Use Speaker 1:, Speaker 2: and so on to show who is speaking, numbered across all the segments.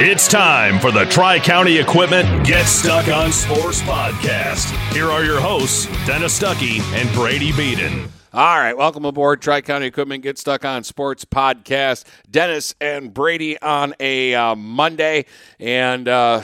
Speaker 1: It's time for the Tri County Equipment Get Stuck on Sports podcast. Here are your hosts, Dennis Stuckey and Brady Beaton.
Speaker 2: All right, welcome aboard Tri County Equipment Get Stuck on Sports podcast. Dennis and Brady on a uh, Monday, and uh,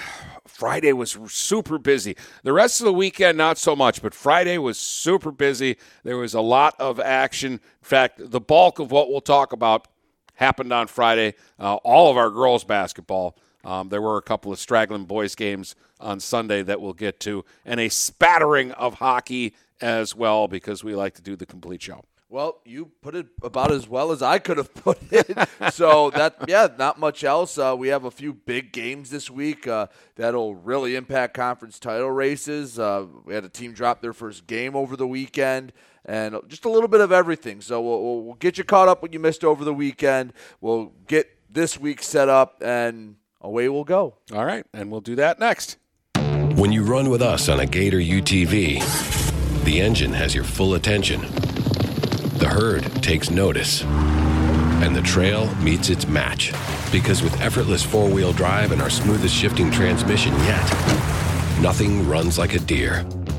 Speaker 2: Friday was super busy. The rest of the weekend, not so much, but Friday was super busy. There was a lot of action. In fact, the bulk of what we'll talk about happened on Friday. Uh, all of our girls' basketball. Um, there were a couple of straggling boys' games on Sunday that we'll get to, and a spattering of hockey as well because we like to do the complete show.
Speaker 3: Well, you put it about as well as I could have put it. so that, yeah, not much else. Uh, we have a few big games this week uh, that'll really impact conference title races. Uh, we had a team drop their first game over the weekend, and just a little bit of everything. So we'll, we'll get you caught up what you missed over the weekend. We'll get this week set up, and away we'll go.
Speaker 2: All right, and we'll do that next.
Speaker 4: When you run with us on a Gator UTV, the engine has your full attention. The herd takes notice. And the trail meets its match. Because with effortless four wheel drive and our smoothest shifting transmission yet, nothing runs like a Deere.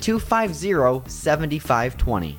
Speaker 5: 250 7520.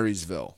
Speaker 3: Marysville.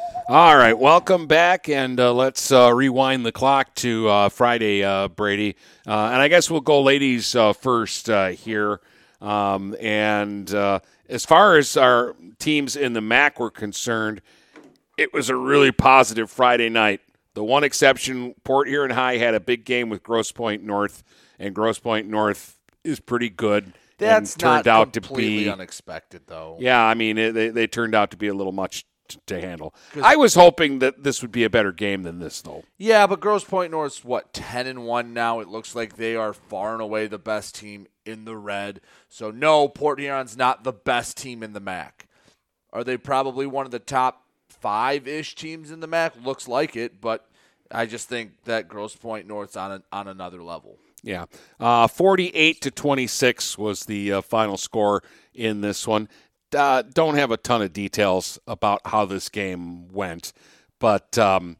Speaker 2: All right, welcome back, and uh, let's uh, rewind the clock to uh, Friday, uh, Brady. Uh, and I guess we'll go ladies uh, first here. Um, and as far as our teams in the MAC were concerned, it was a really positive Friday night. The one exception, Port Huron High had a big game with Grosse Pointe North, and Grosse Pointe North is pretty good.
Speaker 3: That's
Speaker 2: and turned
Speaker 3: not
Speaker 2: out to
Speaker 3: completely
Speaker 2: be
Speaker 3: unexpected, though.
Speaker 2: yeah, I mean, it, they, they turned out to be a little much to handle. I was hoping that this would be a better game than this, though.
Speaker 3: Yeah, but Grosse Pointe North's what ten and one now. It looks like they are far and away the best team in the red. So no, Port Huron's not the best team in the MAC. Are they probably one of the top five ish teams in the MAC? Looks like it, but I just think that Grosse Pointe North's on a, on another level.
Speaker 2: Yeah, uh, forty-eight to twenty-six was the uh, final score in this one. Uh, don't have a ton of details about how this game went, but um,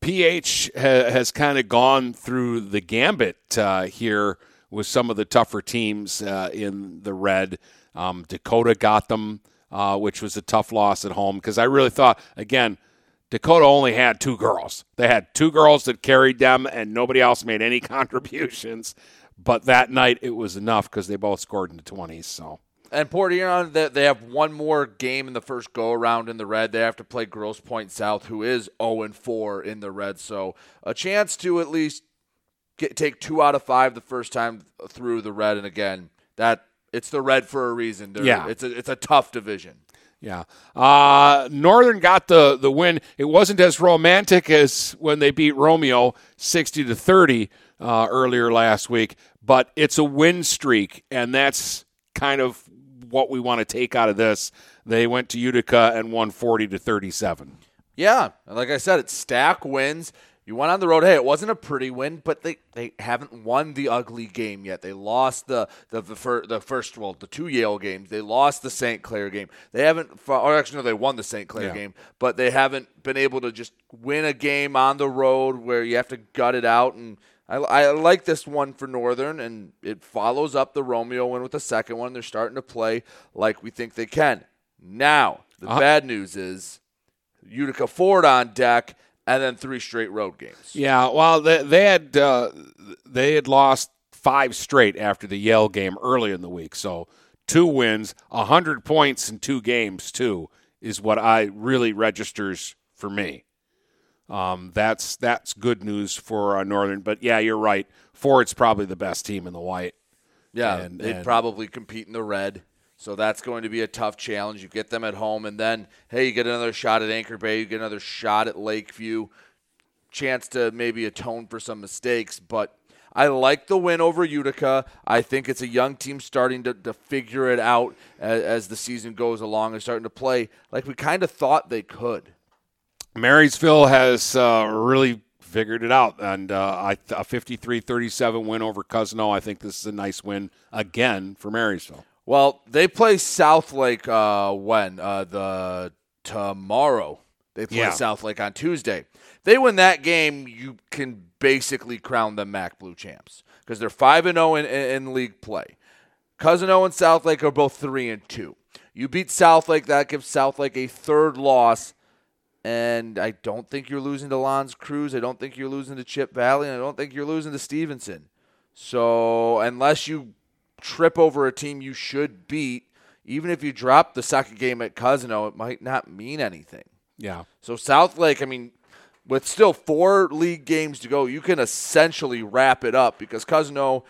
Speaker 2: PH ha- has kind of gone through the gambit uh, here with some of the tougher teams uh, in the red. Um, Dakota got them, uh, which was a tough loss at home because I really thought again. Dakota only had two girls. They had two girls that carried them, and nobody else made any contributions. But that night, it was enough because they both scored in the 20s. So
Speaker 3: And Port Huron, they, have one more game in the first go around in the red. They have to play Grosse Pointe South, who is 0 and 4 in the red. So a chance to at least get take two out of five the first time through the red. And again, that it's the red for a reason. They're-
Speaker 2: Yeah.
Speaker 3: it's a it's a tough division.
Speaker 2: Yeah. Uh, Northern got the, the win. It wasn't as romantic as when they beat Romeo 60 to 30 uh, earlier last week, but it's a win streak, and that's kind of what we want to take out of this. They went to Utica and won 40 to 37.
Speaker 3: Yeah, like I said, it's stack wins. You went on the road. Hey, it wasn't a pretty win, but they, they haven't won the ugly game yet. They lost the the the, fir- the first well the two Yale games. They lost the St. Clair game. They haven't. Or actually, no, they won the St. Clair
Speaker 2: Yeah.
Speaker 3: game, but they haven't been able to just win a game on the road where you have to gut it out. And I, I like this one for Northern, and it follows up the Romeo win with the second one. They're starting to play like we think they can. Now the bad news is Utica Ford on deck, and then three straight road games.
Speaker 2: Yeah, well, they, they had uh, they had lost five straight after the Yale game early in the week. So two wins, hundred points in two games too is what I really registers for me. Um, that's that's good news for uh, Northern. But yeah, you're right. Ford's probably the best team in the white.
Speaker 3: Yeah,
Speaker 2: And-
Speaker 3: they'd
Speaker 2: and-
Speaker 3: probably compete in the red. So that's going to be a tough challenge. You get them at home, and then hey, you get another shot at Anchor Bay. You get another shot at Lakeview. Chance to maybe atone for some mistakes, but I like the win over Utica. I think it's a young team starting to, to figure it out as, as the season goes along and starting to play like we kind of thought they could.
Speaker 2: Marysville has uh, really figured it out, and uh, I, a 53-37 win over Cousino. I think this is a nice win again for Marysville.
Speaker 3: Well, they play Southlake uh, when uh, the tomorrow. They play
Speaker 2: Yeah.
Speaker 3: Southlake on Tuesday. They win that game, you can basically crown them MAC Blue champs because they're five and zero in, in, league play. Cousino and Southlake are both three and two. You beat Southlake, that gives Southlake a third loss. And I don't think you're losing to L'Anse Creuse. I don't think you're losing to Chip Valley. And I don't think you're losing to Stevenson. So unless you trip over a team you should beat, even if you drop the second game at Cousino, it might not mean anything.
Speaker 2: Yeah.
Speaker 3: So Southlake, I mean, with still four league games to go, you can essentially wrap it up because Cousino,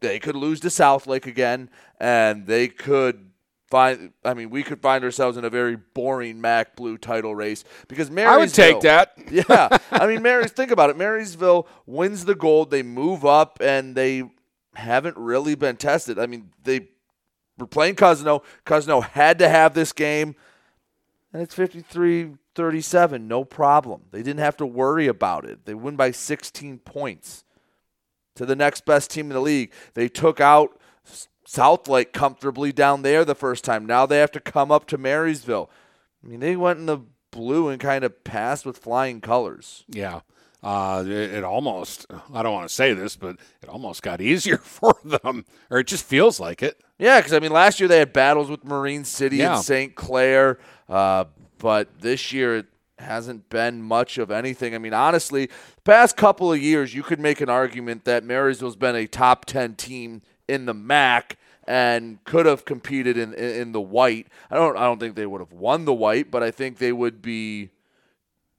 Speaker 3: they could lose to Southlake again, and they could find. I mean, we could find ourselves in a very boring MAC Blue title race because Marysville.
Speaker 2: I would take that.
Speaker 3: yeah, I mean, Marys. Think about it. Marysville wins the gold. They move up, and they haven't really been tested. I mean, they were playing Cousino. Cousino had to have this game, and it's 53-37, no problem. They didn't have to worry about it. They win by 16 points to the next best team in the league. They took out Southlake comfortably down there the first time. Now they have to come up to Marysville. I mean, they went in the blue and kind of passed with flying colors.
Speaker 2: Yeah. uh, it, it almost, I don't want to say this, but it almost got easier for them, or it just feels like it.
Speaker 3: Yeah, because I mean, last year they had battles with Marine City
Speaker 2: Yeah.
Speaker 3: and St. Clair, uh, but this year it hasn't been much of anything. I mean, honestly, past couple of years, you could make an argument that Marysville's been a top ten team in the MAC and could have competed in, in in the white. I don't I don't think they would have won the white, but I think they would be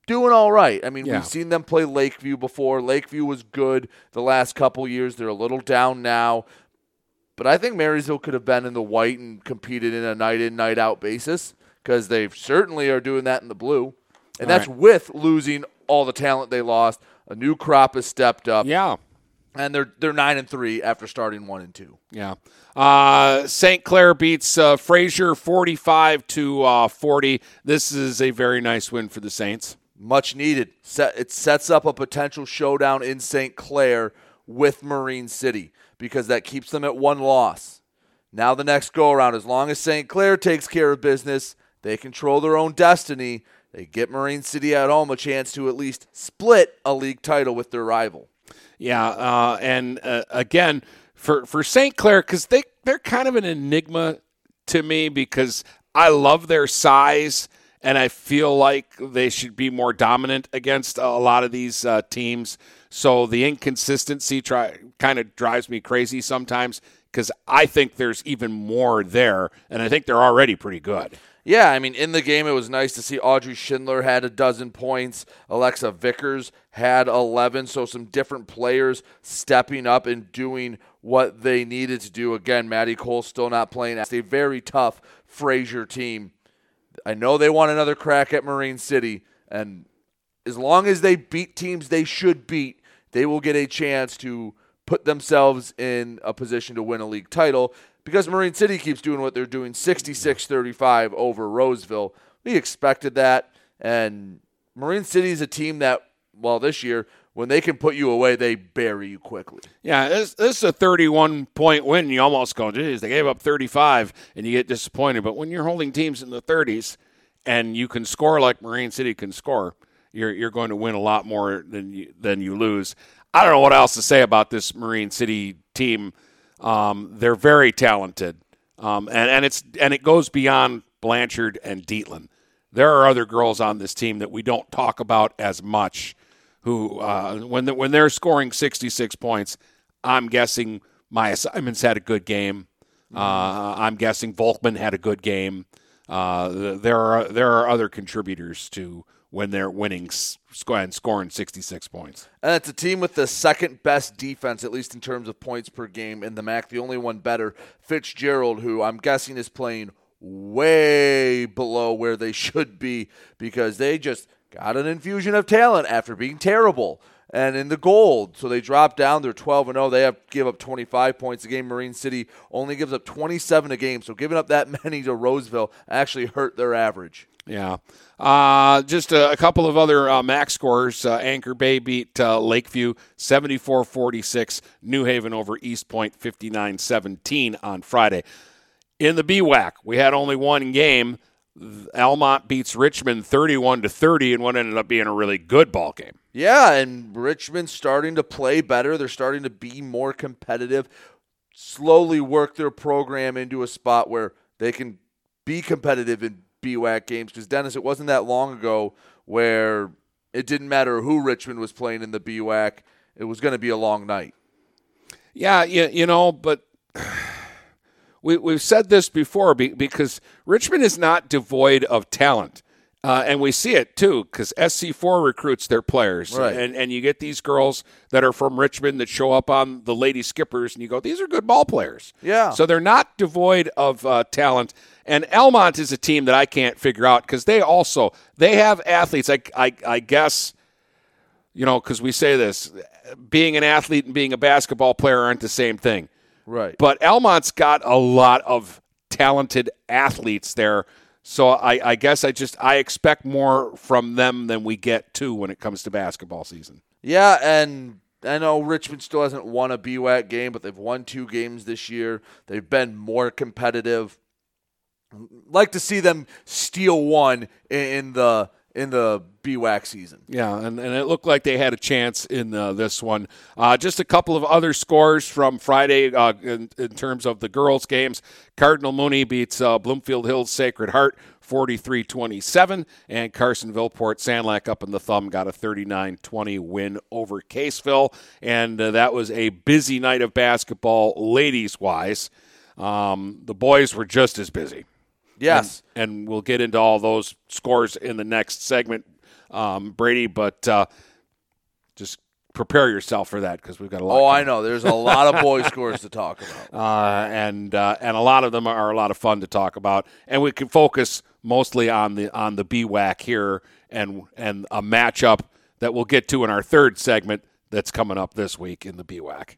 Speaker 3: doing all right. I mean,
Speaker 2: Yeah.
Speaker 3: we've seen them play Lakeview before. Lakeview was good the last couple years. They're a little down now. But I think Marysville could have been in the white and competed in a night in, night out basis because they certainly are doing that in the blue. And
Speaker 2: All
Speaker 3: that's
Speaker 2: right.
Speaker 3: with losing all the talent they lost. A new crop has stepped up.
Speaker 2: Yeah.
Speaker 3: And they're they're nine and three after starting one and two.
Speaker 2: Yeah. Uh, St. Clair beats uh, Fraser 45 to uh, 40. This is a very nice win for the Saints.
Speaker 3: Much needed. Set, it sets up a potential showdown in St. Clair with Marine City because that keeps them at one loss. Now the next go around, as long as St. Clair takes care of business, they control their own destiny. They get Marine City at home a chance to at least split a league title with their rival.
Speaker 2: Yeah, uh, and uh, again for for St. Clair because they they're kind of an enigma to me because I love their size and I feel like they should be more dominant against a lot of these uh, teams. So the inconsistency try kind of drives me crazy sometimes because I think there's even more there, and I think they're already pretty good.
Speaker 3: Yeah, I mean, in the game, it was nice to see Audrey Schindler had a dozen points. Alexa Vickers had 11. So, some different players stepping up and doing what they needed to do. Again, Maddie Cole still not playing. It's a very tough Fraser team. I know they want another crack at Marine City. And as long as they beat teams they should beat, they will get a chance to put themselves in a position to win a league title because Marine City keeps doing what they're doing 66 35 over Roseville. We expected that. And Marine City is a team that, well, this year, when they can put you away, they bury you quickly.
Speaker 2: Yeah, this, this is a 31 point win. You almost go, geez, they gave up 35, and you get disappointed. But when you're holding teams in the 30s and you can score like Marine City can score, you're, you're going to win a lot more than you, than you lose. I don't know what else to say about this Marine City team. Um, they're very talented, um, and, and, it's, and it goes beyond Blanchard and Dietland. There are other girls on this team that we don't talk about as much who uh, when the, when they're scoring 66 points, I'm guessing my assignments had a good game. Uh, I'm guessing Volkman had a good game. Uh, there are there are other contributors to when they're winning and scoring 66 points.
Speaker 3: And it's a team with the second best defense, at least in terms of points per game in the MAC. The only one better, Fitzgerald, who I'm guessing is playing way below where they should be because they just got an infusion of talent after being terrible and in the gold. So they drop down. They're 12 and 0. They have give up 25 points a game. Marine City only gives up 27 a game. So giving up that many to Roseville actually hurt their average.
Speaker 2: Yeah. Uh, just a, a couple of other uh, max scores. Uh, Anchor Bay beat uh, Lakeview 74 46. New Haven over Eastpointe 59 17 on Friday. In the BWAC, we had only one game. Almont beats Richmond 31 to 30 in what ended up being a really good ball game.
Speaker 3: Yeah, and Richmond's starting to play better. They're starting to be more competitive. Slowly work their program into a spot where they can be competitive in BWAC games. Because Dennis, it wasn't that long ago where it didn't matter who Richmond was playing in the BWAC. It was going to be a long night.
Speaker 2: Yeah, you, you know, but we, we've said this before be, because Richmond is not devoid of talent. Uh, and we see it too because SC4 recruits their players.
Speaker 3: Right.
Speaker 2: And, and you get these girls that are from Richmond that show up on the Lady Skippers, and you go, these are good ball players.
Speaker 3: Yeah.
Speaker 2: So they're not devoid of uh, talent. And Almont is a team that I can't figure out because they also they have athletes. I, I, I guess you know because we say this, being an athlete and being a basketball player aren't the same thing.
Speaker 3: Right.
Speaker 2: But Almont's got a lot of talented athletes there. So I, I guess I just I expect more from them than we get too when it comes to basketball season.
Speaker 3: Yeah, and I know Richmond still hasn't won a BWAC game, but they've won two games this year. They've been more competitive. Like to see them steal one in, the in the BWAC season.
Speaker 2: Yeah, and, and it looked like they had a chance in uh, this one. Uh, just a couple of other scores from Friday uh, in, in, terms of the girls' games. Cardinal Mooney beats uh, Bloomfield Hills Sacred Heart 43 27, and Carsonville Port Sanilac up in the thumb got a 39 20 win over Caseville. And uh, that was a busy night of basketball, ladies wise. Um, the boys were just as busy.
Speaker 3: Yes.
Speaker 2: And, and, we'll get into all those scores in the next segment, um, Brady, but uh, just prepare yourself for that because we've got a lot. Of.
Speaker 3: Oh, I know. There's a lot of boy scores to talk about,
Speaker 2: uh, and uh, and a lot of them are a lot of fun to talk about, and we can focus mostly on the on the BWAC here and and a matchup that we'll get to in our third segment that's coming up this week in the BWAC.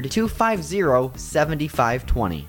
Speaker 5: 250 7520.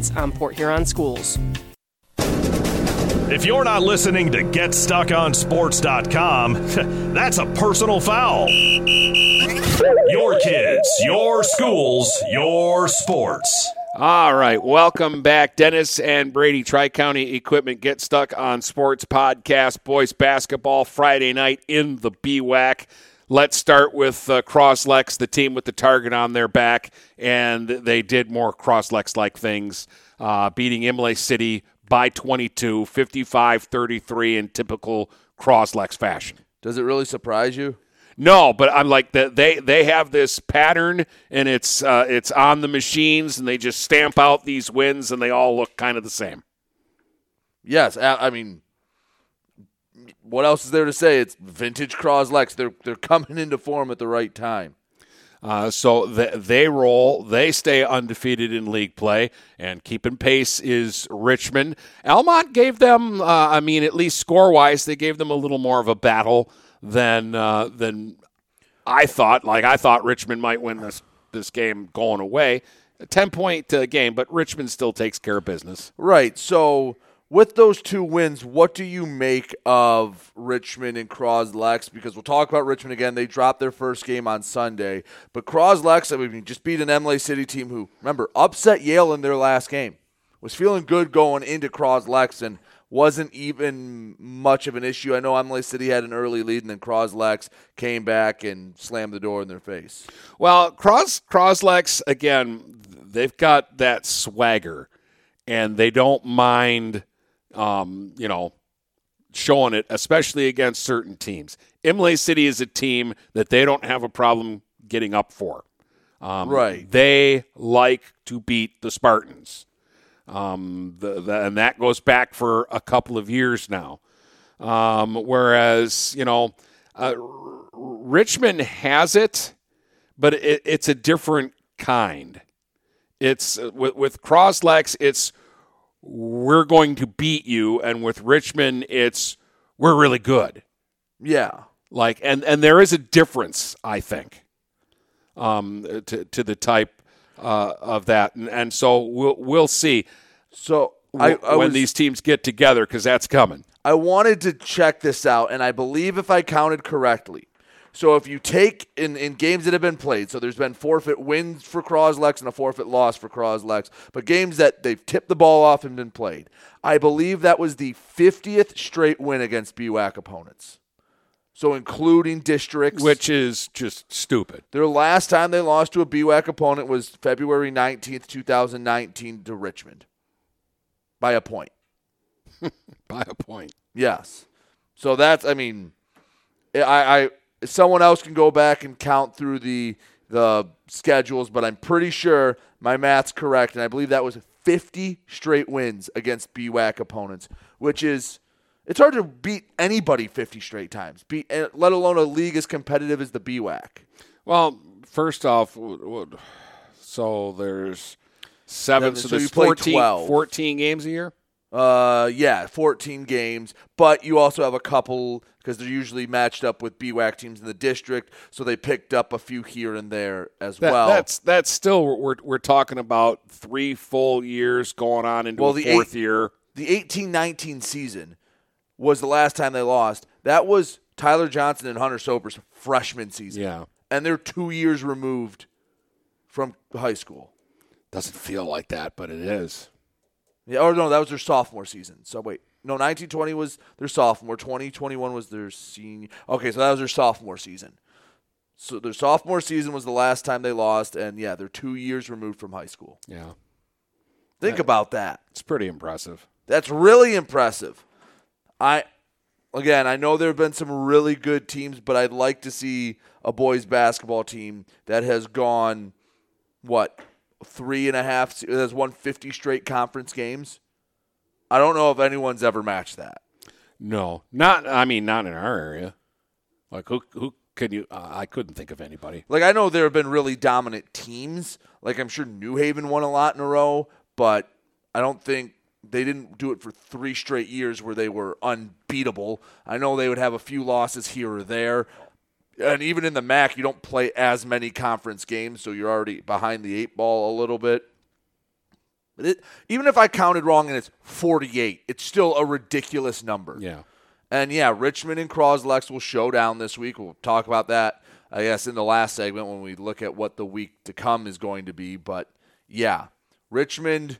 Speaker 6: on Port Huron schools.
Speaker 1: If you're not listening to GetStuckOnSports.com, that's a personal foul. Your kids, your schools, your sports.
Speaker 2: All right, welcome back, Dennis and Brady, Tri County Equipment Get Stuck on Sports podcast, boys basketball Friday night in the BWAC. Let's start with uh, Croslex, the team with the target on their back, and they did more Crosslex like things, uh, beating Imlay City by 22, 55 33 in typical Crosslex fashion.
Speaker 3: Does it really surprise you?
Speaker 2: No, but I'm like that. They they have this pattern, and it's uh, it's on the machines, and they just stamp out these wins, and they all look kind of the same.
Speaker 3: Yes, I mean, what else is there to say? It's vintage Croslex. They're they're coming into form at the right time.
Speaker 2: Uh, so th- they roll, they stay undefeated in league play, and keeping pace is Richmond. Almont gave them, uh, I mean, at least score wise, they gave them a little more of a battle than uh, than I thought. Like I thought Richmond might win this this game going away, a ten point uh, game, but Richmond still takes care of business.
Speaker 3: Right. So with those two wins, what do you make of Richmond and Croslex? Because we'll talk about Richmond again. They dropped their first game on Sunday, but Croslex, I mean, just beat an Imlay City team who, remember, upset Yale in their last game. Was feeling good going into Croslex and wasn't even much of an issue. I know Imlay City had an early lead, and then Croslex came back and slammed the door in their face.
Speaker 2: Well, Cros Croslex again, they've got that swagger, and they don't mind um, you know, showing it, especially against certain teams. Imlay City is a team that they don't have a problem getting up for. Um,
Speaker 3: right.
Speaker 2: They like to beat the Spartans. Um, the, the, and that goes back for a couple of years now. Um, whereas, you know, uh, Richmond has it, but it, it's a different kind. It's uh, with, with Croslex, it's we're going to beat you, and with Richmond, it's we're really good.
Speaker 3: Yeah,
Speaker 2: like and and there is a difference, I think, um, to to the type uh, of that, and, and so we'll we'll see.
Speaker 3: So
Speaker 2: I,
Speaker 3: I
Speaker 2: when
Speaker 3: was,
Speaker 2: these teams get together, because that's coming.
Speaker 3: I wanted to check this out, and I believe if I counted correctly, so if you take in, in games that have been played, so there's been forfeit wins for Croslex and a forfeit loss for Croslex, but games that they've tipped the ball off and been played, I believe that was the 50th straight win against BWAC opponents. So including districts,
Speaker 2: which is just stupid.
Speaker 3: Their last time they lost to a BWAC opponent was February 19th, 2019 to Richmond by a point.
Speaker 2: by a point.
Speaker 3: Yes. So that's I mean I I someone else can go back and count through the the schedules, but I'm pretty sure my math's correct, and I believe that was 50 straight wins against BWAC opponents, which is it's hard to beat anybody 50 straight times, beat eh, let alone a league as competitive as the BWAC.
Speaker 2: Well, first off, so there's seven, so, so there's 14, 14 games a year.
Speaker 3: Uh, yeah, 14 games, but you also have a couple because they're usually matched up with BWAC teams in the district, so they picked up a few here and there as
Speaker 2: that,
Speaker 3: well.
Speaker 2: That's that's still we're we're talking about three full years going on into
Speaker 3: well,
Speaker 2: the fourth
Speaker 3: eight,
Speaker 2: year.
Speaker 3: The 18-19 season was the last time they lost. That was Tyler Johnson and Hunter Soper's freshman season.
Speaker 2: Yeah,
Speaker 3: and they're two years removed from high school.
Speaker 2: Doesn't feel like that, but it is.
Speaker 3: Yeah, or no, that was their sophomore season. So wait, no, 1920 was their sophomore. 2021 was their senior. Okay, so that was their sophomore season. So their sophomore season was the last time they lost, and yeah, they're two years removed from high school.
Speaker 2: Yeah.
Speaker 3: Think that, about that.
Speaker 2: It's pretty impressive.
Speaker 3: That's really impressive. I again, I know there have been some really good teams, but I'd like to see a boys basketball team that has gone what three and a half has won 50 straight conference games. I don't know if anyone's ever matched that.
Speaker 2: No, not. I mean, not in our area. Like who? Who can you? Uh, I couldn't think of anybody.
Speaker 3: Like I know there have been really dominant teams. Like I'm sure New Haven won a lot in a row, but I don't think they didn't do it for three straight years where they were unbeatable. I know they would have a few losses here or there, and even in the MAC, you don't play as many conference games, so you're already behind the eight ball a little bit. It, even if I counted wrong and it's 48, it's still a ridiculous number.
Speaker 2: Yeah.
Speaker 3: And yeah, Richmond and Croslex will show down this week. We'll talk about that, I guess, in the last segment when we look at what the week to come is going to be. But yeah, Richmond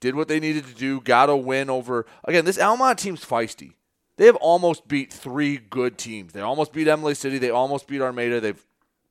Speaker 3: did what they needed to do, got a win over. Again, this Almont team's feisty. They have almost beat three good teams. They almost beat Imlay City. They almost beat Armada. They've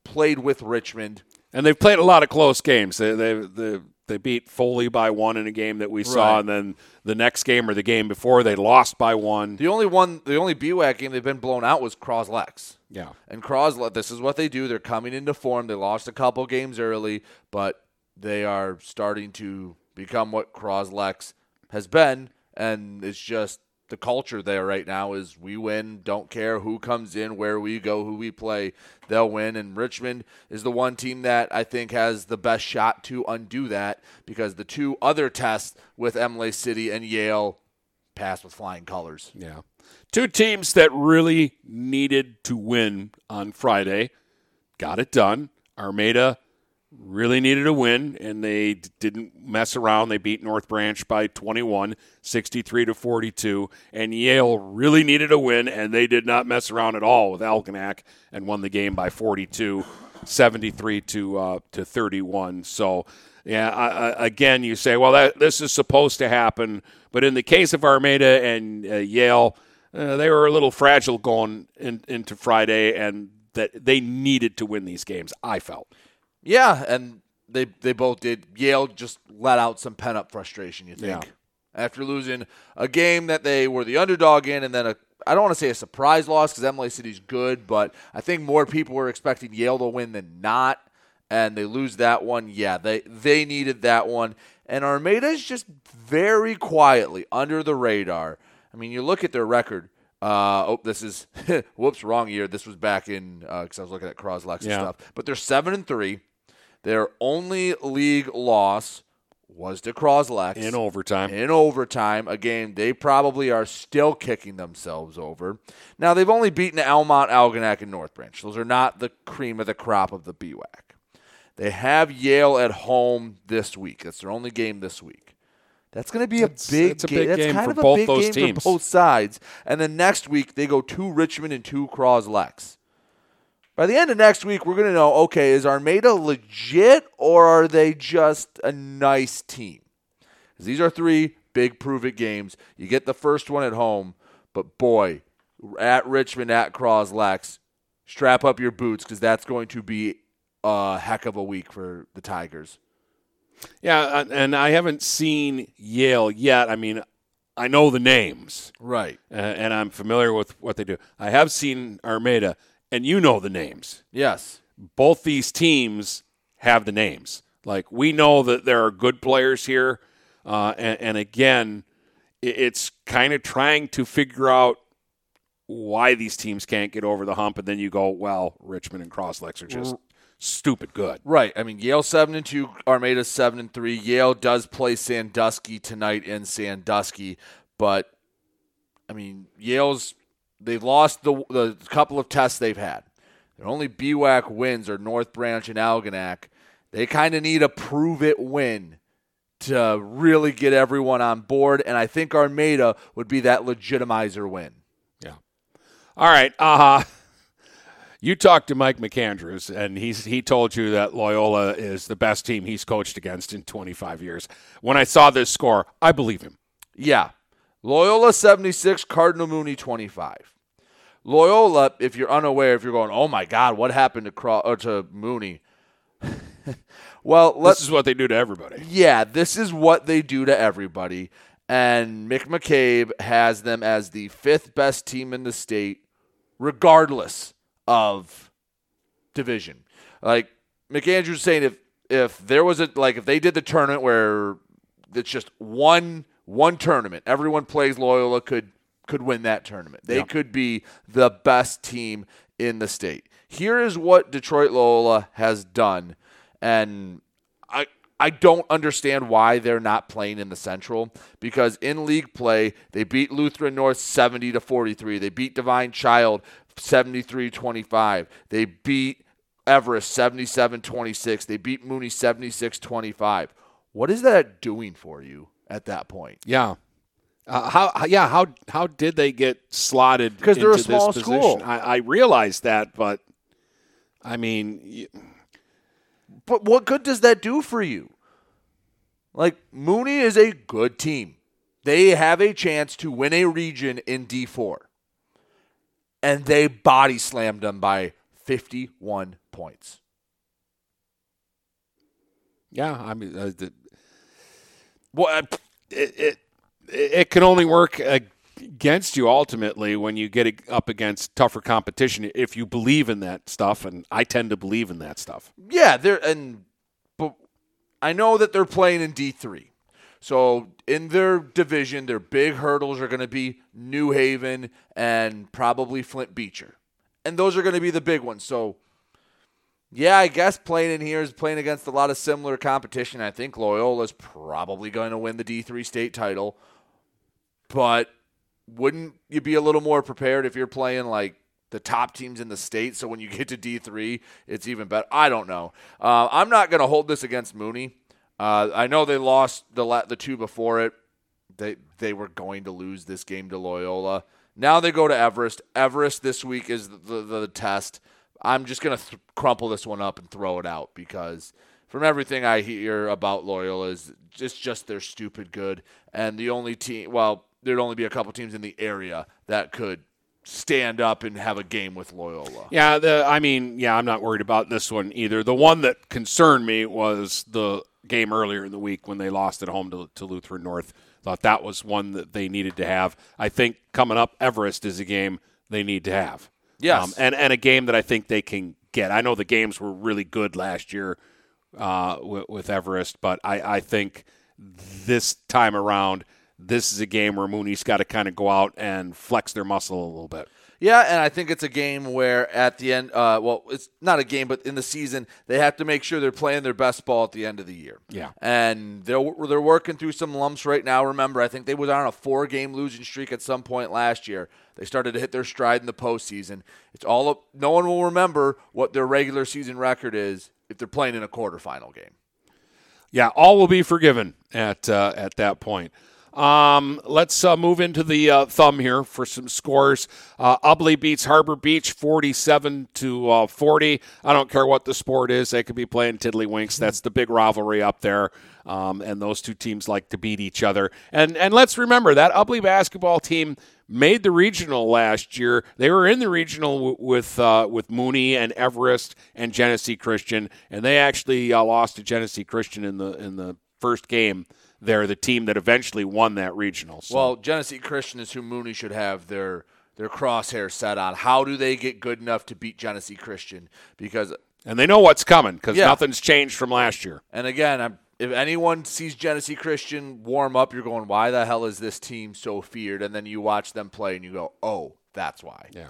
Speaker 3: played with Richmond.
Speaker 2: And they've played a lot of close games. They, they, they they beat Foley by one in a game that we saw,
Speaker 3: Right.
Speaker 2: and then the next game or the game before they lost by one.
Speaker 3: The only one, the only BWAC game they've been blown out was Croslex.
Speaker 2: Yeah.
Speaker 3: And Croslex, this is what they do. They're coming into form. They lost a couple games early, but they are starting to become what Croslex has been, and it's just the culture there right now is we win, don't care who comes in, where we go, who we play, they'll win. And Richmond is the one team that I think has the best shot to undo that because the two other tests with Imlay City and Yale passed with flying colors.
Speaker 2: Yeah. Two teams that really needed to win on Friday got it done. Armada really needed a win, and they didn't mess around. They beat North Branch by 21, 63 to 42. And Yale really needed a win, and they did not mess around at all with Algonac and won the game by 42, 73 to uh, to 31. So. Yeah, I, I, again, you say, well, that this is supposed to happen, but in the case of Armada and uh, Yale, uh, they were a little fragile going in, into Friday, and that they needed to win these games. I felt.
Speaker 3: Yeah, and they they both did. Yale just let out some pent up frustration. You think
Speaker 2: Yeah.
Speaker 3: after losing a game that they were the underdog in, and then a I don't want to say a surprise loss because Imlay City's good, but I think more people were expecting Yale to win than not, and they lose that one. Yeah, they they needed that one, and Armada's just very quietly under the radar. I mean, you look at their record. Uh, oh, this is whoops, wrong year. This was back in because I was looking at Croslex and
Speaker 2: Yeah.
Speaker 3: stuff. But they're seven and three. Their only league loss was to Croslex
Speaker 2: In overtime.
Speaker 3: In overtime, a game they probably are still kicking themselves over. Now they've only beaten Almont, Algonac, and North Branch. Those are not the cream of the crop of the BWAC. They have Yale at home this week. That's their only game this week. That's going to be a
Speaker 2: It's-
Speaker 3: big
Speaker 2: it's a
Speaker 3: game.
Speaker 2: big
Speaker 3: That's
Speaker 2: game
Speaker 3: kind
Speaker 2: for
Speaker 3: of a
Speaker 2: both
Speaker 3: big
Speaker 2: those
Speaker 3: game
Speaker 2: teams.
Speaker 3: for both sides. And then next week they go to Richmond and to Croslex. By the end of next week, we're going to know okay, is Armada legit or are they just a nice team? These are three big prove it games. You get the first one at home, but boy, at Richmond, at Croslex, strap up your boots because that's going to be a heck of a week for the Tigers.
Speaker 2: Yeah, uh, and I haven't seen Yale yet. I mean, I know the names,
Speaker 3: Right.
Speaker 2: uh, and I'm familiar with what they do. I have seen Armada, and you know the names.
Speaker 3: Yes.
Speaker 2: Both these teams have the names. Like we know that there are good players here, uh, and, and again, it's kind of trying to figure out why these teams can't get over the hump, and then you go, well, Richmond and Crosslex are just stupid good.
Speaker 3: Right. I mean, Yale seven and two, Armada seven and three. Yale does play Sandusky tonight in Sandusky, but I mean, Yale's they've lost the the couple of tests they've had. Their only BWAC wins are North Branch and Algonac. They kind of need a prove it win to really get everyone on board, and I think Armada would be that legitimizer win. Yeah.
Speaker 2: All right. Uh, you talked to Mike McAndrews, and he's he told you that Loyola is the best team he's coached against in 25 years. When I saw this score, I believe him.
Speaker 3: Yeah. Loyola 76, Cardinal Mooney 25. Loyola, if you're unaware, if you're going, oh my God, what happened to, Cro- or to Mooney? well, let's.
Speaker 2: This is what they do to everybody.
Speaker 3: Yeah, this is what they do to everybody. And Mick McCabe has them as the fifth best team in the state, regardless of division. Like McAndrew's saying, if if there was a like if they did the tournament where it's just one one tournament, everyone plays Loyola could could win that tournament. They
Speaker 2: Yeah.
Speaker 3: could be the best team in the state. Here is what Detroit Loyola has done, and I I don't understand why they're not playing in the Central because in league play they beat Lutheran North 70 to 43. They beat Divine Child 73-25. They beat Everest 77-26. They beat Mooney 76-25. What is that doing for you at that point?
Speaker 2: Yeah. Uh, how, yeah how how did they get slotted
Speaker 3: Because they're a small school.
Speaker 2: I, I realize that, but I mean,
Speaker 3: But what good does that do for you? Like Mooney is a good team. They have a chance to win a region in D4. And they body slammed them by 51 points.
Speaker 2: yeah, I mean, uh, the, Well, uh, it, it it can only work against you ultimately when you get up against tougher competition if you believe in that stuff, and I tend to believe in that stuff.
Speaker 3: Yeah, they're and but I know that they're playing in D three. So in their division, their big hurdles are going to be New Haven and probably Flint Beecher. And those are going to be the big ones. So yeah, I guess playing in here is playing against a lot of similar competition. I think Loyola's probably going to win the D3 state title. But wouldn't you be a little more prepared if you're playing like the top teams in the state? So when you get to D3, it's even better. I don't know. Uh, I'm not going to hold this against Mooney. Uh, I know they lost the la- the two before it. They they were going to lose this game to Loyola. Now they go to Everest. Everest this week is the, the, the test. I'm just going to th- crumple this one up and throw it out because from everything I hear about Loyola is just just they're stupid good and the only team well there'd only be a couple teams in the area that could stand up and have a game with Loyola.
Speaker 2: Yeah, the I mean, yeah, I'm not worried about this one either. The one that concerned me was the game earlier in the week when they lost at home to, to Lutheran North. Thought that was one that they needed to have. I think coming up Everest is a game they need to have.
Speaker 3: Yes. Um,
Speaker 2: and, and a game that I think they can get. I know the games were really good last year uh, with, with, Everest, but I, I think this time around, this is a game where Mooney's got to kind of go out and flex their muscle a little bit.
Speaker 3: Yeah, and I think it's a game where at the end, uh, well, it's not a game, but in the season, they have to make sure they're playing their best ball at the end of the year.
Speaker 2: Yeah,
Speaker 3: and they're they're working through some lumps right now. Remember, I think they were on a four game losing streak at some point last year. They started to hit their stride in the postseason. It's all up, no one will remember what their regular season record is if they're playing in a quarterfinal game.
Speaker 2: Yeah, all will be forgiven at uh, at that point. Um, let's uh, move into the uh, thumb here for some scores. Uh, Ubly beats Harbor Beach 47 to uh, 40. I don't care what the sport is; they could be playing tiddlywinks. That's the big rivalry up there, um, and those two teams like to beat each other. And and let's remember that Ubly basketball team made the regional last year. They were in the regional w- with uh, with Mooney and Everest and Genesee Christian, and they actually uh, lost to Genesee Christian in the in the first game they're the team that eventually won that regional. So.
Speaker 3: Well, Genesee Christian is who Mooney should have their their crosshair set on. How do they get good enough to beat Genesee Christian? Because
Speaker 2: and they know what's coming because yeah. nothing's changed from last year.
Speaker 3: And again, I'm, if anyone sees Genesee Christian warm up, you're going, "Why the hell is this team so feared?" And then you watch them play, and you go, "Oh, that's why."
Speaker 2: Yeah.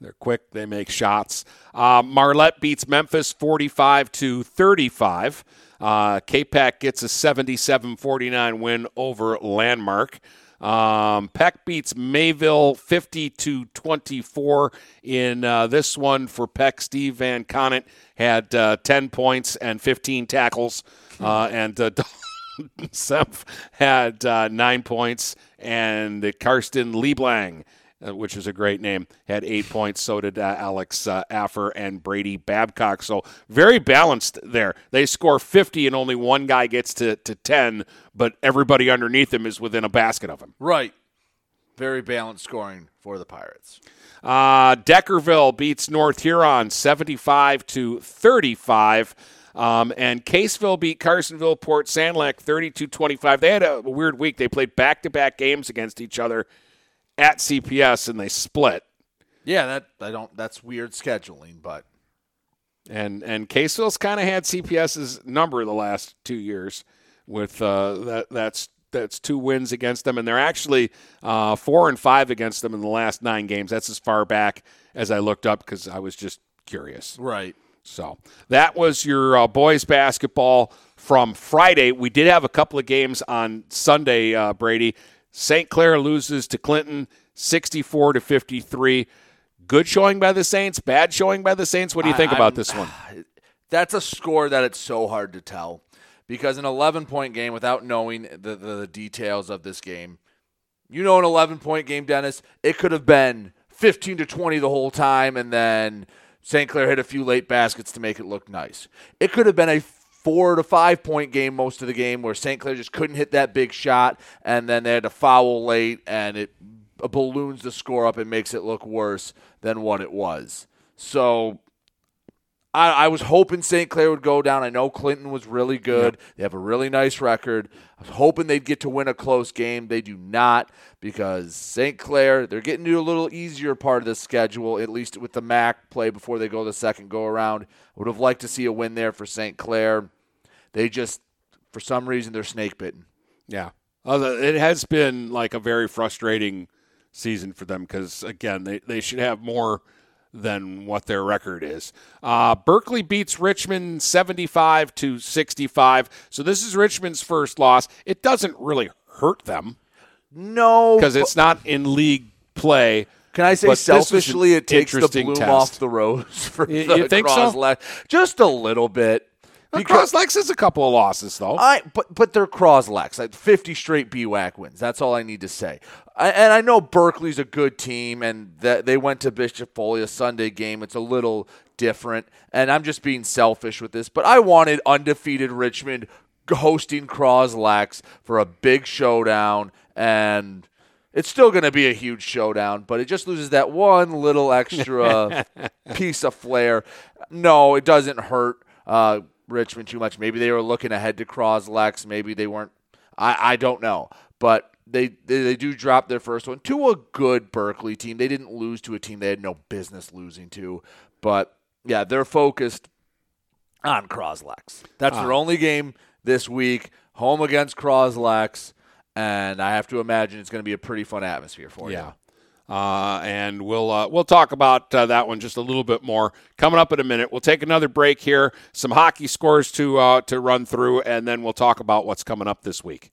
Speaker 2: They're quick. They make shots. Uh, Marlette beats Memphis 45 to 35. Uh, K-Pac gets a 77-49 win over Landmark. Um, Peck beats Mayville 50 to 24 in uh, this one for Peck. Steve Van Conant had uh, 10 points and 15 tackles, uh, and uh, had uh, nine points, and Karsten Lieblang which is a great name, had eight points. So did uh, Alex uh, Affer and Brady Babcock. So very balanced there. They score 50 and only one guy gets to, to 10, but everybody underneath him is within a basket of him.
Speaker 3: Right. Very balanced scoring for the Pirates.
Speaker 2: Uh, Deckerville beats North Huron 75 to 35. Um, and Caseville beat Carsonville Port Sanilac 32 25. They had a weird week. They played back to back games against each other at CPS and they split.
Speaker 3: Yeah, that I don't. That's weird scheduling, but
Speaker 2: and and Caseville's kind of had CPS's number the last two years with uh, that. That's that's two wins against them, and they're actually uh, four and five against them in the last nine games. That's as far back as I looked up because I was just curious.
Speaker 3: Right.
Speaker 2: So that was your uh, boys basketball from Friday. We did have a couple of games on Sunday, uh, Brady. St. Clair loses to Clinton 64 to 53. Good showing by the Saints, bad showing by the Saints. What do you think I, about this one?
Speaker 3: That's a score that it's so hard to tell because an 11 point game without knowing the, the, the details of this game, you know, an 11 point game, Dennis, it could have been 15 to 20 the whole time, and then St. Clair hit a few late baskets to make it look nice. It could have been a four to five point game most of the game where St. Clair just couldn't hit that big shot, and then they had to foul late, and it balloons the score up and makes it look worse than what it was. So I, I was hoping St. Clair would go down. I know Clinton was really good. They have a really nice record. I was hoping they'd get to win a close game. They do not because St. Clair, they're getting to a little easier part of the schedule, at least with the MAC play before they go the second go around. Would have liked to see a win there for St. Clair. They just, for some reason, they're snake bitten.
Speaker 2: Yeah. It has been like a very frustrating season for them because, again, they, they should have more than what their record is. Uh, Berkeley beats Richmond 75 to 65. So this is Richmond's first loss. It doesn't really hurt them.
Speaker 3: No.
Speaker 2: Because it's not in league play.
Speaker 3: Can I say selfishly, it takes the bloom
Speaker 2: test.
Speaker 3: off the rose for
Speaker 2: You-
Speaker 3: the
Speaker 2: you think so?
Speaker 3: Just a little bit.
Speaker 2: Because Croslex is a couple of losses, though.
Speaker 3: I but but they're Croslex, like fifty straight BWAC wins. That's all I need to say. I, and I know Berkeley's a good team, and that they went to Bishop Foley a Sunday game. It's a little different, and I'm just being selfish with this. But I wanted undefeated Richmond hosting Croslex for a big showdown, and it's still going to be a huge showdown. But it just loses that one little extra piece of flair. No, it doesn't hurt. Uh, Richmond too much. Maybe they were looking ahead to Croslex. Maybe they weren't. I, I don't know. But they, they they do drop their first one to a good Berkeley team. They didn't lose to a team they had no business losing to. But yeah, they're focused on Croslex. That's their
Speaker 2: Ah.
Speaker 3: only game this week, home against Croslex, and I have to imagine it's going to be a pretty fun atmosphere for you.
Speaker 2: Uh, and we'll uh, we'll talk about uh, that one just a little bit more coming up in a minute. We'll take another break here, some hockey scores to uh, to run through, and then we'll talk about what's coming up this week.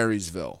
Speaker 3: Marysville.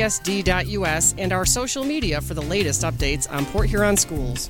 Speaker 6: www.phasd.us and our social media for the latest updates on Port Huron schools.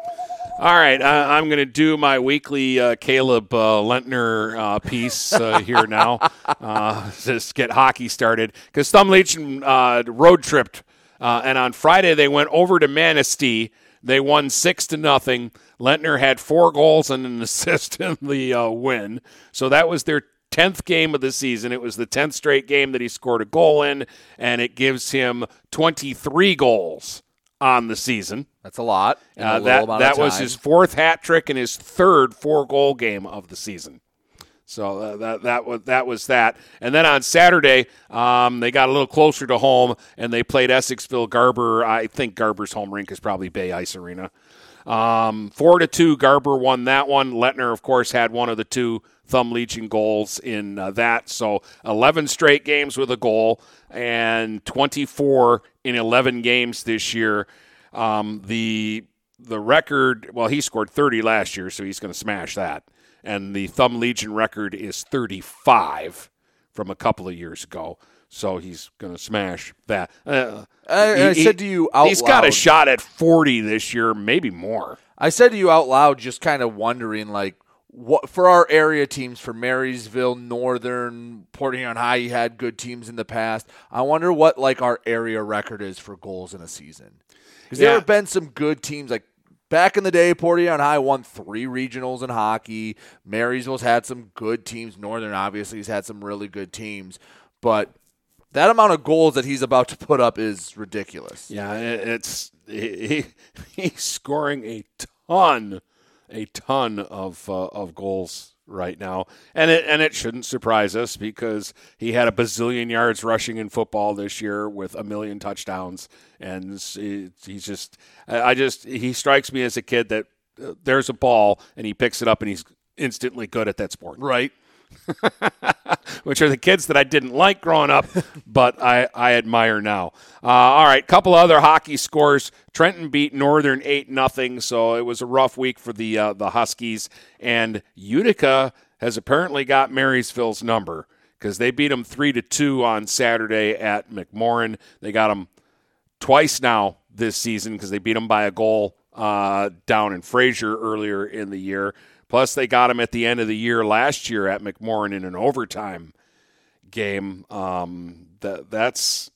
Speaker 2: All right, I, I'm going to do my weekly uh, Caleb uh, Lentner uh, piece uh, here now. Uh, just get hockey started because Thumb Legion uh, road tripped, uh, and on Friday they went over to Manistee. They won six to nothing. Lentner had four goals and an assist in the uh, win, so that was their tenth game of the season. It was the tenth straight game that he scored a goal in, and it gives him 23 goals on the season.
Speaker 3: That's a lot.
Speaker 2: Uh, that that was his fourth hat trick and his third four goal game of the season. So uh, that that was that was that. And then on Saturday, um, they got a little closer to home and they played Essexville Garber. I think Garber's home rink is probably Bay Ice Arena. Um, four to two, Garber won that one. Lentner, of course, had one of the two Thumb Legion goals in uh, that. So 11 straight games with a goal and 24 in 11 games this year. Um, the the record, well, he scored 30 last year, so he's going to smash that. And the Thumb Legion record is 35 from a couple of years ago. So he's going to smash that. Uh,
Speaker 3: I- I said to you out
Speaker 2: he's got a shot at 40 this year, maybe more.
Speaker 3: I said to you out loud, just kind of wondering, like, what for our area teams for Marysville, Northern, Port Huron High, you had good teams in the past. I wonder what like our area record is for goals in a season. Because there have been some good teams like back in the day. Port Huron High won three regionals in hockey. Marysville's had some good teams. Northern obviously has had some really good teams, but that amount of goals that he's about to put up is ridiculous.
Speaker 2: Yeah, it- it's he, he- he's scoring a ton, a ton of uh, of goals right now, and it and it shouldn't surprise us because he had a bazillion yards rushing in football this year with a million touchdowns, and he's just I I just he strikes me as a kid that uh, there's a ball and he picks it up and he's instantly good at that sport.
Speaker 3: Right.
Speaker 2: which are the kids that I didn't like growing up, but I, I admire now. Uh, all right, couple other hockey scores. Trenton beat Northern eight nothing, so it was a rough week for the uh, the Huskies. And Utica has apparently got Marysville's number because they beat them three to two on Saturday at McMorran. They got them twice now this season because they beat them by a goal uh, down in Fraser earlier in the year. Plus, they got him at the end of the year last year at McMorran in an overtime game. Um, that that's,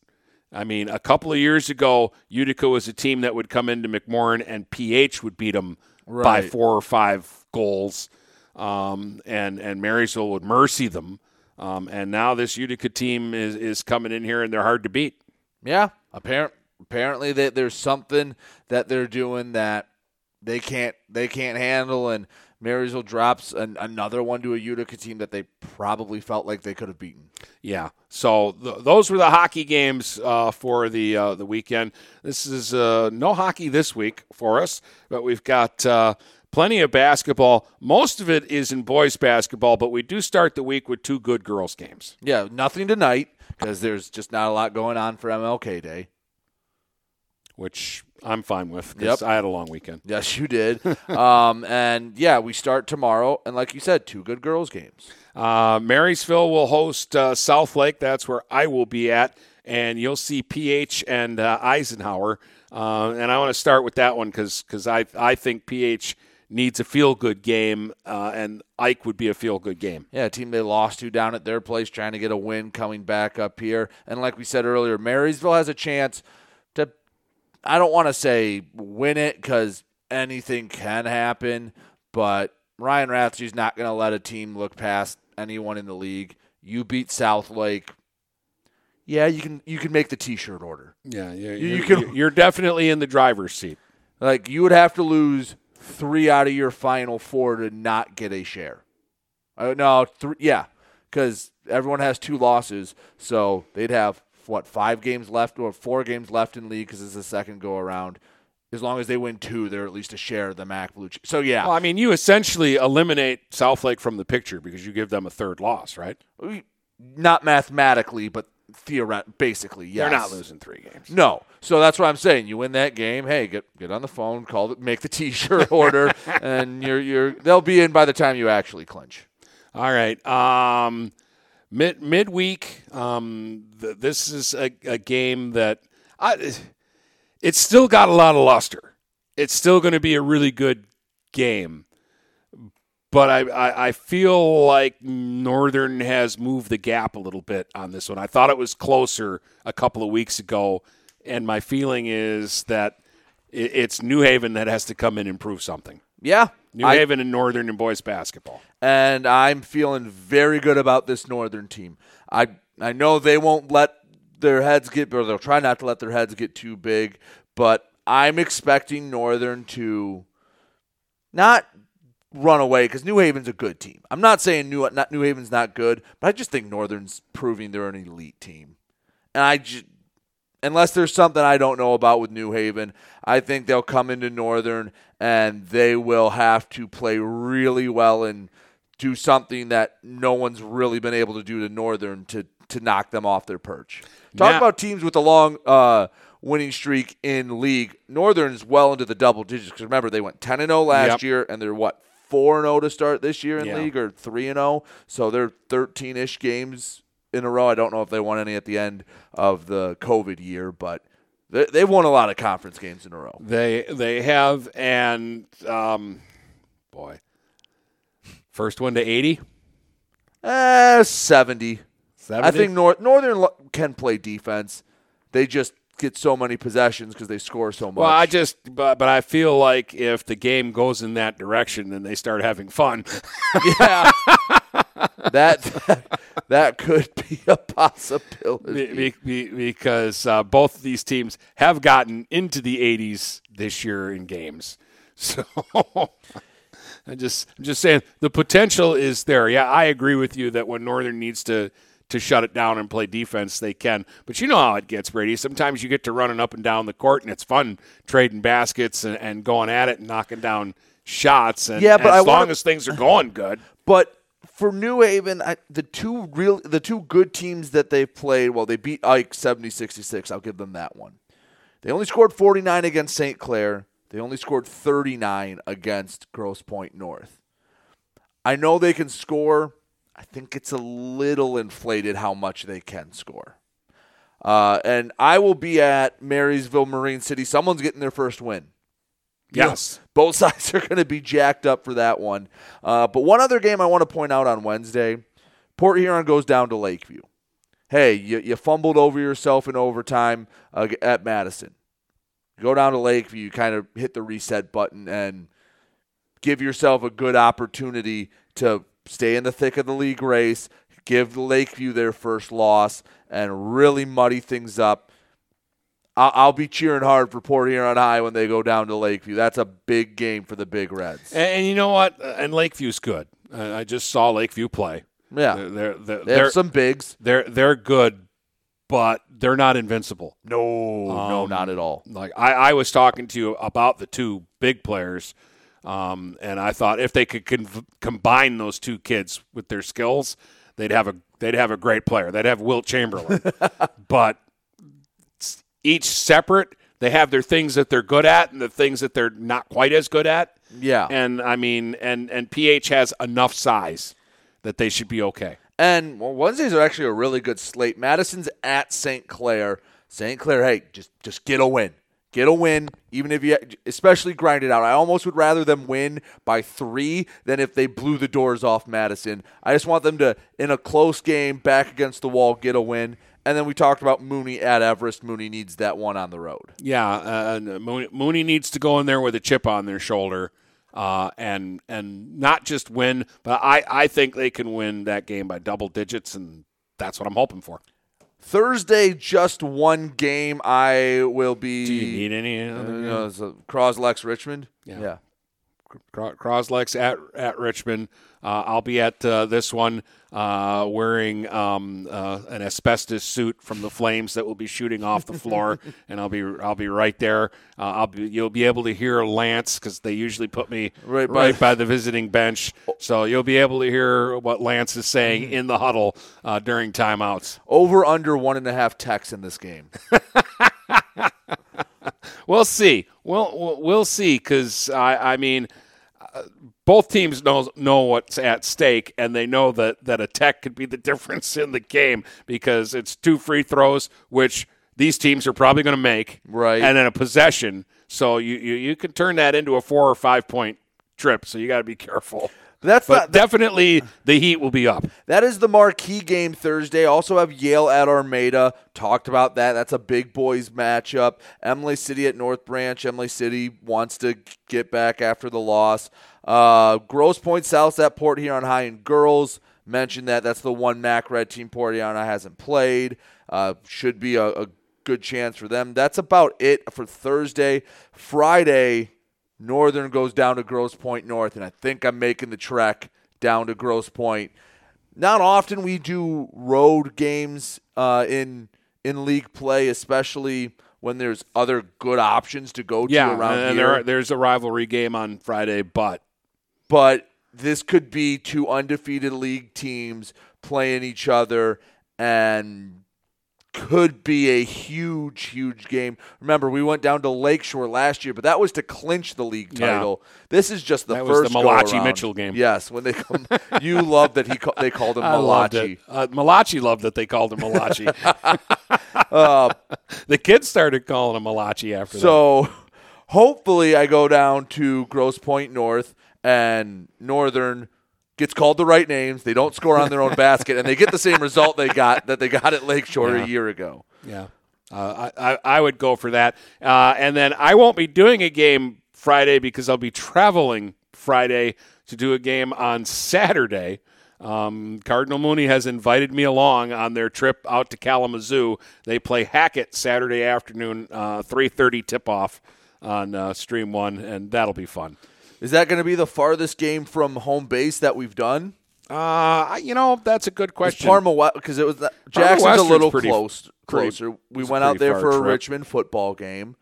Speaker 2: I mean, a couple of years ago, Utica was a team that would come into McMorran and PH would beat them by four or five goals, um, and and Marysville would mercy them. Um, and now this Utica team is is coming in here and they're hard to beat.
Speaker 3: Yeah, apparent, apparently that there's something that they're doing that they can't they can't handle, and Marysville drops an, another one to a Utica team that they probably felt like they could have beaten.
Speaker 2: Yeah. So th- those were the hockey games uh, for the uh, the weekend. This is uh, no hockey this week for us, but we've got uh, plenty of basketball. Most of it is in boys basketball, but we do start the week with two good girls games.
Speaker 3: Yeah, nothing tonight because there's just not a lot going on for MLK Day.
Speaker 2: which I'm fine with because
Speaker 3: Yep.
Speaker 2: I had a long weekend.
Speaker 3: Yes, you did. um, and yeah, we start tomorrow, and like you said, two good girls games.
Speaker 2: Uh, Marysville will host uh, South Lake. That's where I will be at, and you'll see PH and uh, Eisenhower. Uh, and I want to start with that one because I I think PH needs a feel good game, uh, and Ike would be a feel good game.
Speaker 3: Yeah, a team they lost to down at their place, trying to get a win coming back up here. And like we said earlier, Marysville has a chance I don't want to say win it because anything can happen, but Ryan Rathje's not going to let a team look past anyone in the league. You beat South Lake. Yeah, you can you can make the T-shirt order.
Speaker 2: Yeah, yeah,
Speaker 3: You-
Speaker 2: you're,
Speaker 3: you can-
Speaker 2: you're definitely in the driver's seat.
Speaker 3: Like you would have to lose three out of your final four to not get a share. Uh, no, three. Yeah, because everyone has two losses, so they'd have what five games left or four games left in league because it's the second go around. As long as they win two, they're at least a share of the MAC blue. So yeah,
Speaker 2: Well, I mean, you essentially eliminate South Lake from the picture because you give them a third loss, right?
Speaker 3: not mathematically, but theoret basically, yes.
Speaker 2: They're not losing three games.
Speaker 3: No. So that's what I'm saying. You win that game, hey, get get on the phone, call it, make the t-shirt order, and you're you're they'll be in by the time you actually clinch.
Speaker 2: All right. Um, mid midweek. Um, th- this is a, a game that I, it's still got a lot of luster. It's still going to be a really good game, but I, I I feel like Northern has moved the gap a little bit on this one. I thought it was closer a couple of weeks ago, and my feeling is that it, it's New Haven that has to come in and prove something.
Speaker 3: Yeah.
Speaker 2: New
Speaker 3: I-
Speaker 2: Haven and Northern in boys basketball.
Speaker 3: and I'm feeling very good about this Northern team. I I know they won't let their heads get, or they'll try not to let their heads get too big, but I'm expecting Northern to not run away because New Haven's a good team. I'm not saying New not New Haven's not good, but I just think Northern's proving they're an elite team, and I just. Unless there's something I don't know about with New Haven, I think they'll come into Northern and they will have to play really well and do something that no one's really been able to do to Northern to to knock them off their perch. Talk
Speaker 2: Now-
Speaker 3: about teams with a long uh, winning streak in league. Northern's well into the double digits because remember they went ten and zero last
Speaker 2: Yep.
Speaker 3: year and they're what four and zero to start this year in
Speaker 2: Yeah.
Speaker 3: league or three and zero. So they're thirteen ish games in a row. I don't know if they won any at the end of the COVID year, but. They, they've won a lot of conference games in a row.
Speaker 2: They they have and um, boy, first one to eighty.
Speaker 3: Uh, 70.
Speaker 2: 70?
Speaker 3: I think North, Northern can play defense. They just get so many possessions because they score so much.
Speaker 2: Well, I just but but I feel like if the game goes in that direction, then they start having fun.
Speaker 3: yeah, that that could be a possibility.
Speaker 2: Be- be- because uh, both of these teams have gotten into the 80s this year in games. So I just I'm just saying the potential is there. Yeah, I agree with you that when Northern needs to to shut it down and play defense, they can. But you know how it gets, Brady. Sometimes you get to running up and down the court, and it's fun trading baskets and, and going at it and knocking down shots. And
Speaker 3: Yeah, but
Speaker 2: as
Speaker 3: I
Speaker 2: long
Speaker 3: wanna-
Speaker 2: as things are going good,
Speaker 3: But for New Haven, I, the two real the two good teams that they've played, well, they beat Ike 70-66. I'll give them that one. They only scored 49 against St. Clair. They only scored 39 against Grosse Pointe North. I know they can score. I think it's a little inflated how much they can score. Uh, and I will be at Marysville Marine City. Someone's getting their first win.
Speaker 2: Yes.
Speaker 3: Both sides are going to be jacked up for that one. Uh, but one other game I want to point out on Wednesday Port Huron goes down to Lakeview. Hey, you, you fumbled over yourself in overtime uh, at Madison. Go down to Lakeview, you kind of hit the reset button and give yourself a good opportunity to stay in the thick of the league race, give Lakeview their first loss, and really muddy things up. I'll, I'll be cheering hard for Port Huron High when they go down to Lakeview. That's a big game for the Big Reds.
Speaker 2: And, and you know what? Uh, And Lakeview's good. I just saw Lakeview play.
Speaker 3: Yeah.
Speaker 2: they're, they're, they're,
Speaker 3: They have some bigs.
Speaker 2: They're they're good, but they're not invincible.
Speaker 3: No, no,
Speaker 2: Um,
Speaker 3: not at all.
Speaker 2: Like I, I was talking to you about the two big players, um, and I thought if they could con- combine those two kids with their skills, they'd have a they'd have a great player. They'd have Wilt Chamberlain, but each separate, they have their things that they're good at and the things that they're not quite as good at.
Speaker 3: Yeah.
Speaker 2: and I mean, and and PH has enough size that they should be okay.
Speaker 3: And well, Wednesdays are actually a really good slate. Madison's at St. Clair. St. Clair, hey, just just get a win. Get a win, even if you especially grind it out. I almost would rather them win by three than if they blew the doors off Madison. I just want them to, in a close game, back against the wall, get a win. And then we talked about Mooney at Everest. Mooney needs that one on the road.
Speaker 2: Yeah, uh, and Mooney, Mooney needs to go in there with a chip on their shoulder, uh, and and not just win, but I, I think they can win that game by double digits, and that's what I'm hoping for.
Speaker 3: Thursday, just one game. I will be.
Speaker 2: Do you need any?
Speaker 3: Uh,
Speaker 2: other
Speaker 3: you know, it's, uh, Croslex Richmond.
Speaker 2: Yeah.
Speaker 3: yeah.
Speaker 2: Cro- Croslex at at Richmond. Uh, I'll be at uh, this one uh, wearing um, uh, an asbestos suit from the flames that will be shooting off the floor, and I'll be I'll be right there. Uh, I'll be you'll be able to hear Lance because they usually put me
Speaker 3: Right
Speaker 2: right
Speaker 3: by-
Speaker 2: by, the visiting bench, so you'll be able to hear what Lance is saying in the huddle uh, during timeouts.
Speaker 3: Over under one and a half techs in this game.
Speaker 2: We'll see. We'll we'll, we'll see because I I mean. Both teams know know what's at stake, and they know that, that a tech could be the difference in the game because it's two free throws, which these teams are probably going to make,
Speaker 3: Right.
Speaker 2: and then a possession. So you, you, you can turn that into a four or five point trip. So you got to be careful.
Speaker 3: That's
Speaker 2: but
Speaker 3: not-
Speaker 2: definitely the heat will be up.
Speaker 3: That is the marquee game Thursday. Also have Yale at Armada. Talked about that. That's a big boys matchup. Imlay City at North Branch. Imlay City wants to get back after the loss. Uh, Grosse Pointe South at Port Huron High and girls. Mentioned that. That's the one MAC Red team Port Huron hasn't played. Uh, should be a, a good chance for them. That's about it for Thursday. Friday, Northern goes down to Grosse Pointe North, and I think I'm making the trek down to Grosse Pointe. Not often we do road games uh, in in league play, especially when there's other good options to go to around
Speaker 2: and
Speaker 3: here.
Speaker 2: there, there's a rivalry game on Friday, but
Speaker 3: but this could be two undefeated league teams playing each other and could be a huge, huge game. Remember, we went down to Lakeshore last year, but that was to clinch the league
Speaker 2: Yeah.
Speaker 3: title. This is just the
Speaker 2: That was
Speaker 3: first
Speaker 2: the Malachi. Mitchell game.
Speaker 3: Yes, when they come, you love that he they called him
Speaker 2: I loved
Speaker 3: Malachi.
Speaker 2: it. Uh, Malachi loved that they called him Malachi.
Speaker 3: Uh,
Speaker 2: the kids started calling him Malachi after that.
Speaker 3: So hopefully I go down to Grosse Pointe North and Northern gets called the right names. They don't score on their own basket and they get the same result they got that they got at Lakeshore
Speaker 2: Yeah.
Speaker 3: a year ago.
Speaker 2: Yeah, uh, I, I I would go for that. Uh, and then I won't be doing a game Friday because I'll be traveling Friday to do a game on Saturday. Um, Cardinal Mooney has invited me along on their trip out to Kalamazoo. They play Hackett Saturday afternoon, uh, three thirty tip off on uh, Stream One, and that'll be fun.
Speaker 3: Is that going to be the farthest game from home base that we've done?
Speaker 2: Uh, you know, that's a good question.
Speaker 3: Parma because it was that, Jackson's a little
Speaker 2: pretty-
Speaker 3: close
Speaker 2: pretty-
Speaker 3: closer. We went out there for a. Richmond football game.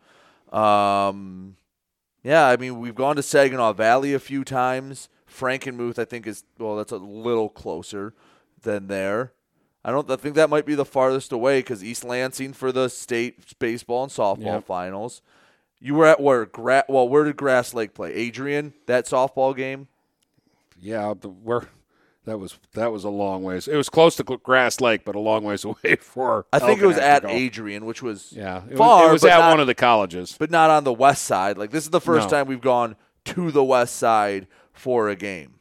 Speaker 3: Um, yeah, I mean we've gone to Saginaw Valley a few times. Frankenmuth, I think is well, that's a little closer than there. I don't. I think that might be the farthest away because East Lansing for the state baseball and softball
Speaker 2: Yep.
Speaker 3: finals. You were at where? Gra- well, where did Grass Lake play? Adrian, that softball game.
Speaker 2: Yeah, the, where that was that was a long ways. It was close to Grass Lake, but a long ways away for.
Speaker 3: I think it was at. Adrian, which was
Speaker 2: Yeah, it was-
Speaker 3: far.
Speaker 2: it was at
Speaker 3: not-
Speaker 2: one of the colleges,
Speaker 3: but not on the west side. Like this is the first
Speaker 2: No.
Speaker 3: time we've gone to the west side for a game.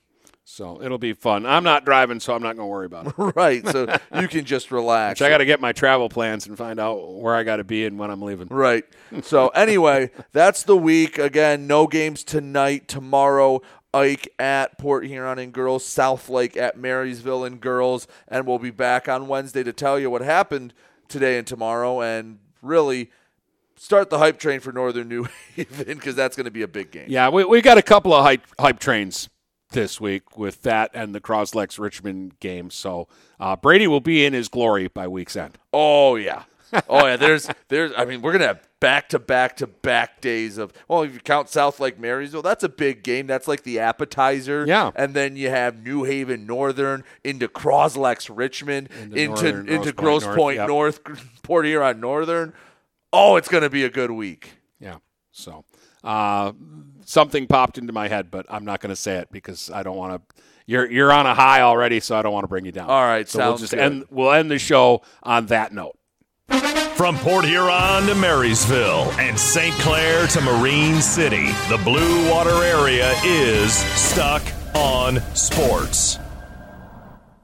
Speaker 2: So it'll be fun. I'm not driving, so I'm not going to worry about it.
Speaker 3: right, so you can just relax.
Speaker 2: Which I got to get my travel plans and find out where I got to be and when I'm leaving.
Speaker 3: Right. So anyway, that's the week. Again, no games tonight. Tomorrow, Ike at Port Huron and girls, South Lake at Marysville and girls, and we'll be back on Wednesday to tell you what happened today and tomorrow, and really start the hype train for Northern New Haven because that's going to be a big game.
Speaker 2: Yeah, we, we got a couple of hype, hype trains this week with that and the Croslex Richmond game. So uh, Brady will be in his glory by week's end.
Speaker 3: Oh yeah. Oh yeah, there's there's I mean, we're going to have back to back to back days of well, if you count South Lake Marysville, that's a big game. That's like the appetizer.
Speaker 2: Yeah.
Speaker 3: And then you have New Haven Northern into Croslex Richmond
Speaker 2: Into
Speaker 3: into
Speaker 2: Northern,
Speaker 3: into
Speaker 2: Grosse Pointe
Speaker 3: Pointe
Speaker 2: North,
Speaker 3: North, Port Huron Northern. Oh, it's going to be a good week.
Speaker 2: Yeah. So uh, something popped into my head, but I'm not going to say it because I don't want to. You're you're on a high already, so I don't want to bring you down.
Speaker 3: All right,
Speaker 2: so we'll
Speaker 3: sounds
Speaker 2: just
Speaker 3: good.
Speaker 2: end. We'll end the show on that note.
Speaker 1: From Port Huron to Marysville and St. Clair to Marine City, the Blue Water area is stuck on sports.